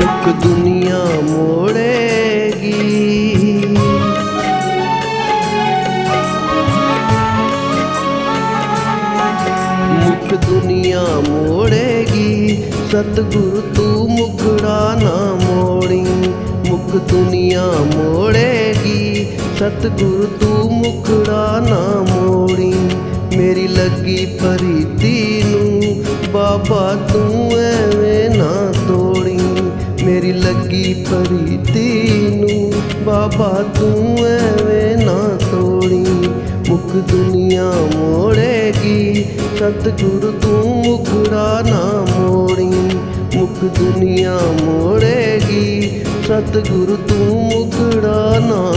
ਮੁਖ ਦੁਨੀਆ ਮੋੜੇਗੀ। ਮੁਖ ਦੁਨੀਆ ਮੋੜੇਗੀ। ਸਤਿਗੁਰ ਤੂੰ ਮੁਖੜਾ ਨਾ ਮੋੜੀ। ਮੁਖ ਦੁਨੀਆ ਮੋੜੇਗੀ। ਸਤਿਗੁਰ ਤੂੰ ਮੁਖੜਾ ਨਾ ਮੋੜੀ। ਮੇਰੀ ਲੱਗੀ ਪ੍ਰੀਤੀ ਨੂੰ ਬਾਬਾ ਤੂੰ ਐਵੇਂ ਨਾ ਤੋੜੀ ਮੇਰੀ ਲੱਗੀ ਪ੍ਰੀਤੀ ਨੂੰ ਬਾਬਾ ਤੂੰ ਐਵੇਂ ਨਾ ਤੋੜੀ। ਮੁਖ ਦੁਨੀਆ ਮੋੜੇਗੀ, ਸਤਿਗੁਰ ਤੂੰ ਮੁਖੜਾ ਨਾ ਮੋੜੀ। ਮੁਖ ਦੁਨੀਆ ਮੋੜੇਗੀ, ਸਤਿਗੁਰ ਤੂੰ ਮੁਖੜਾ ਨਾ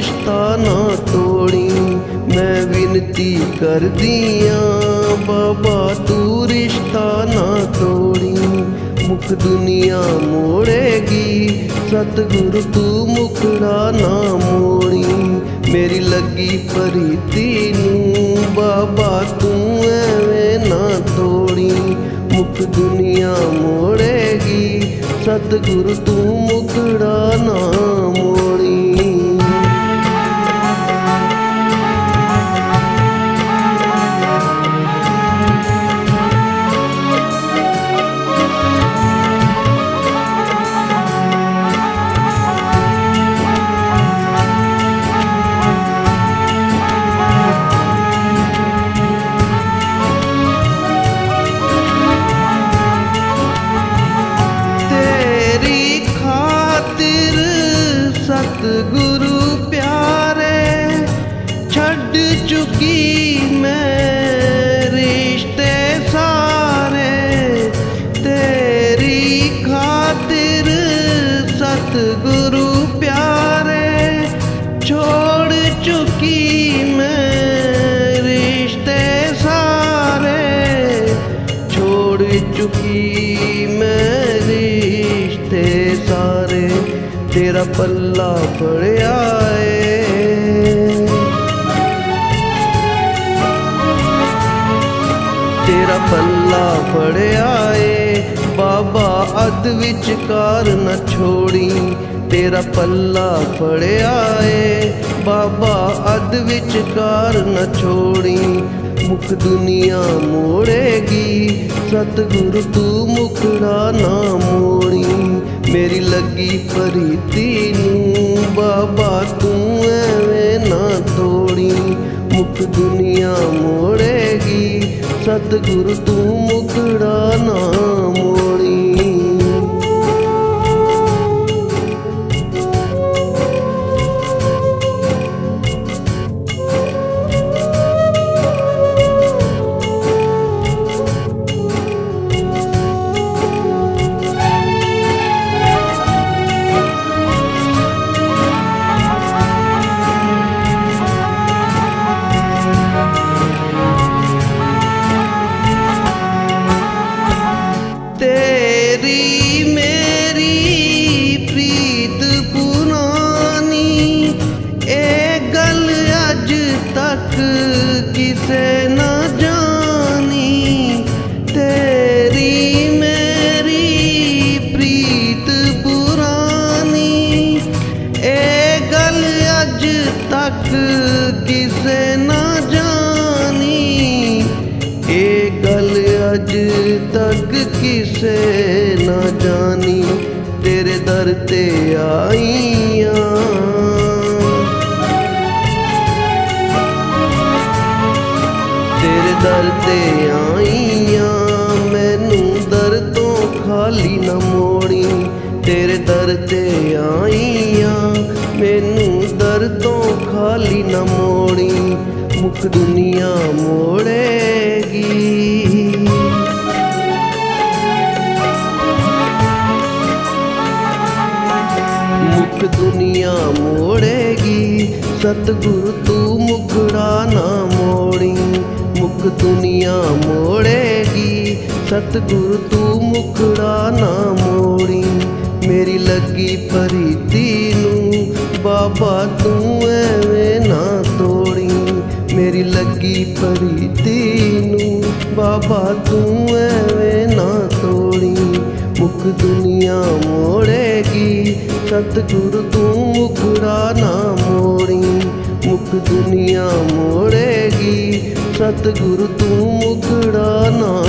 ਰਿਸ਼ਤਾ ਨਾ ਤੋੜੀ, ਮੈਂ ਵਿਨਤੀ ਕਰਦੀ ਆਂ, ਬਾਬਾ ਤੂੰ ਰਿਸ਼ਤਾ ਨਾ ਤੋੜੀ। ਮੁਖ ਦੁਨੀਆ ਮੋੜੇਗੀ, ਸਤਿਗੁਰ ਤੂੰ ਮੁਖੜਾ ਨਾ ਮੋੜੀ। ਮੇਰੀ ਲੱਗੀ ਪ੍ਰੀਤੀ ਨੂੰ, ਬਾਬਾ ਤੂੰ ਐਵੇਂ ਨਾ ਤੋੜੀ। ਮੁਖ ਦੁਨੀਆ ਮੋੜੇਗੀ, ਸਤਿਗੁਰ ਤੂੰ ਛੱਡ ਚੁੱਕੀ ਮੈਂ ਰਿਸ਼ਤੇ ਸਾਰੇ ਤੇਰੀ ਖਾਤਿਰ ਸਤਿਗੁਰੂ ਪਿਆਰੇ ਛੋੜ ਚੁੱਕੀ ਮੈਂ ਰਿਸ਼ਤੇ ਸਾਰੇ ਛੋੜ ਚੁੱਕੀ ਮੈਂ ਰਿਸ਼ਤੇ ਸਾਰੇ ਤੇਰਾ ਪੱਲਾ ਪੱਲਾ ਫੜਿਆ ਏ ਬਾਬਾ ਅਦ ਵਿਚਕਾਰ ਨਾ ਛੋੜੀ, ਤੇਰਾ ਪੱਲਾ ਫੜਿਆ ਏ ਬਾਬਾ ਅਦ ਵਿਚਕਾਰ ਨਾ ਛੋੜੀ, ਮੁਖ ਦੁਨੀਆ ਮੋੜੇਗੀ। ਸਤਿਗੁਰ ਤੂੰ ਮੁਖੜਾ ਨਾ ਮੋੜੀ, ਮੇਰੀ ਲੱਗੀ ਪ੍ਰੀਤੀ ਨੂੰ। ਬਾਬਾ ਤੂੰ ਐਵੇਂ ਨਾ ਤੋੜੀ, ਮੁਖ ਦੁਨੀਆ ਮੋੜੇਗੀ। ਸਤਿਗੁਰ ਤੂੰ ਕਿਸੇ ਨਾ ਜਾਣੀ ਤੇਰੇ ਦਰ ਤੇ ਆਈਆਂ। ਤੇਰੇ ਦਰ ਤੇ ਆਈਆਂ, ਮੈਨੂੰ ਦਰ ਤੋਂ ਖਾਲੀ ਨਾ ਮੋੜੀ। ਤੇਰੇ ਦਰ ਤੇ ਆਈਆਂ, ਮੈਨੂੰ ਦਰ ਤੋਂ ਖਾਲੀ ਨਾ ਮੋੜੀ। ਮੁਖ ਦੁਨੀਆ ਮੋੜੇਗੀ। ਮੁਖ ਦੁਨੀਆ ਮੋੜੇਗੀ। ਸਤਿਗੁਰ ਤੂੰ ਮੁਖੜਾ ਨਾ ਮੋੜੀ, ਮੁਖ ਦੁਨੀਆ ਮੋੜੇਗੀ। ਸਤਿਗੁਰ ਤੂੰ ਮੁਖੜਾ ਨਾ ਮੋੜੀ, ਮੇਰੀ ਲੱਗੀ ਪਰੀਤੀ ਨੂੰ ਬਾਬਾ ਤੂੰ ਐਵੇਂ ਨਾ ਤੋੜੀ। ਮੇਰੀ ਲੱਗੀ ਪਰੀਤੀ ਨੂੰ ਬਾਬਾ ਤੂੰ ਐਵੇਂ ਨਾ ਤੋੜੀ, ਮੁਖ ਦੁਨੀਆ ਮੋੜੇਗੀ। ਸਤਿਗੁਰ ਤੂੰ ਮੁਖੜਾ ਨਾ ਮੋੜੀ। ਮੁਖ ਦੁਨੀਆ ਮੋੜੇਗੀ। ਸਤਿਗੁਰ ਤੂੰ ਮੁਖੜਾ ਨਾ